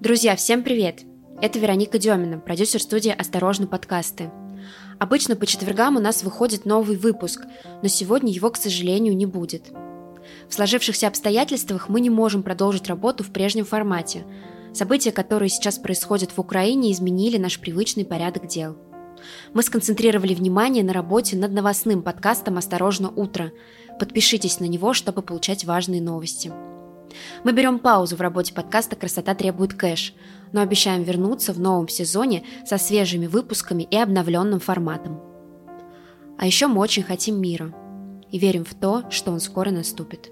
Друзья, всем привет! Это Вероника Демина, продюсер студии «Осторожно, подкасты». Обычно по четвергам у нас выходит новый выпуск, но сегодня его, к сожалению, не будет. В сложившихся обстоятельствах мы не можем продолжить работу в прежнем формате. События, которые сейчас происходят в Украине, изменили наш привычный порядок дел. Мы сконцентрировали внимание на работе над новостным подкастом «Осторожно, утро». Подпишитесь на него, чтобы получать важные новости. Мы берем паузу в работе подкаста «Красота требует кэш», но обещаем вернуться в новом сезоне со свежими выпусками и обновленным форматом. А еще мы очень хотим мира и верим в то, что он скоро наступит.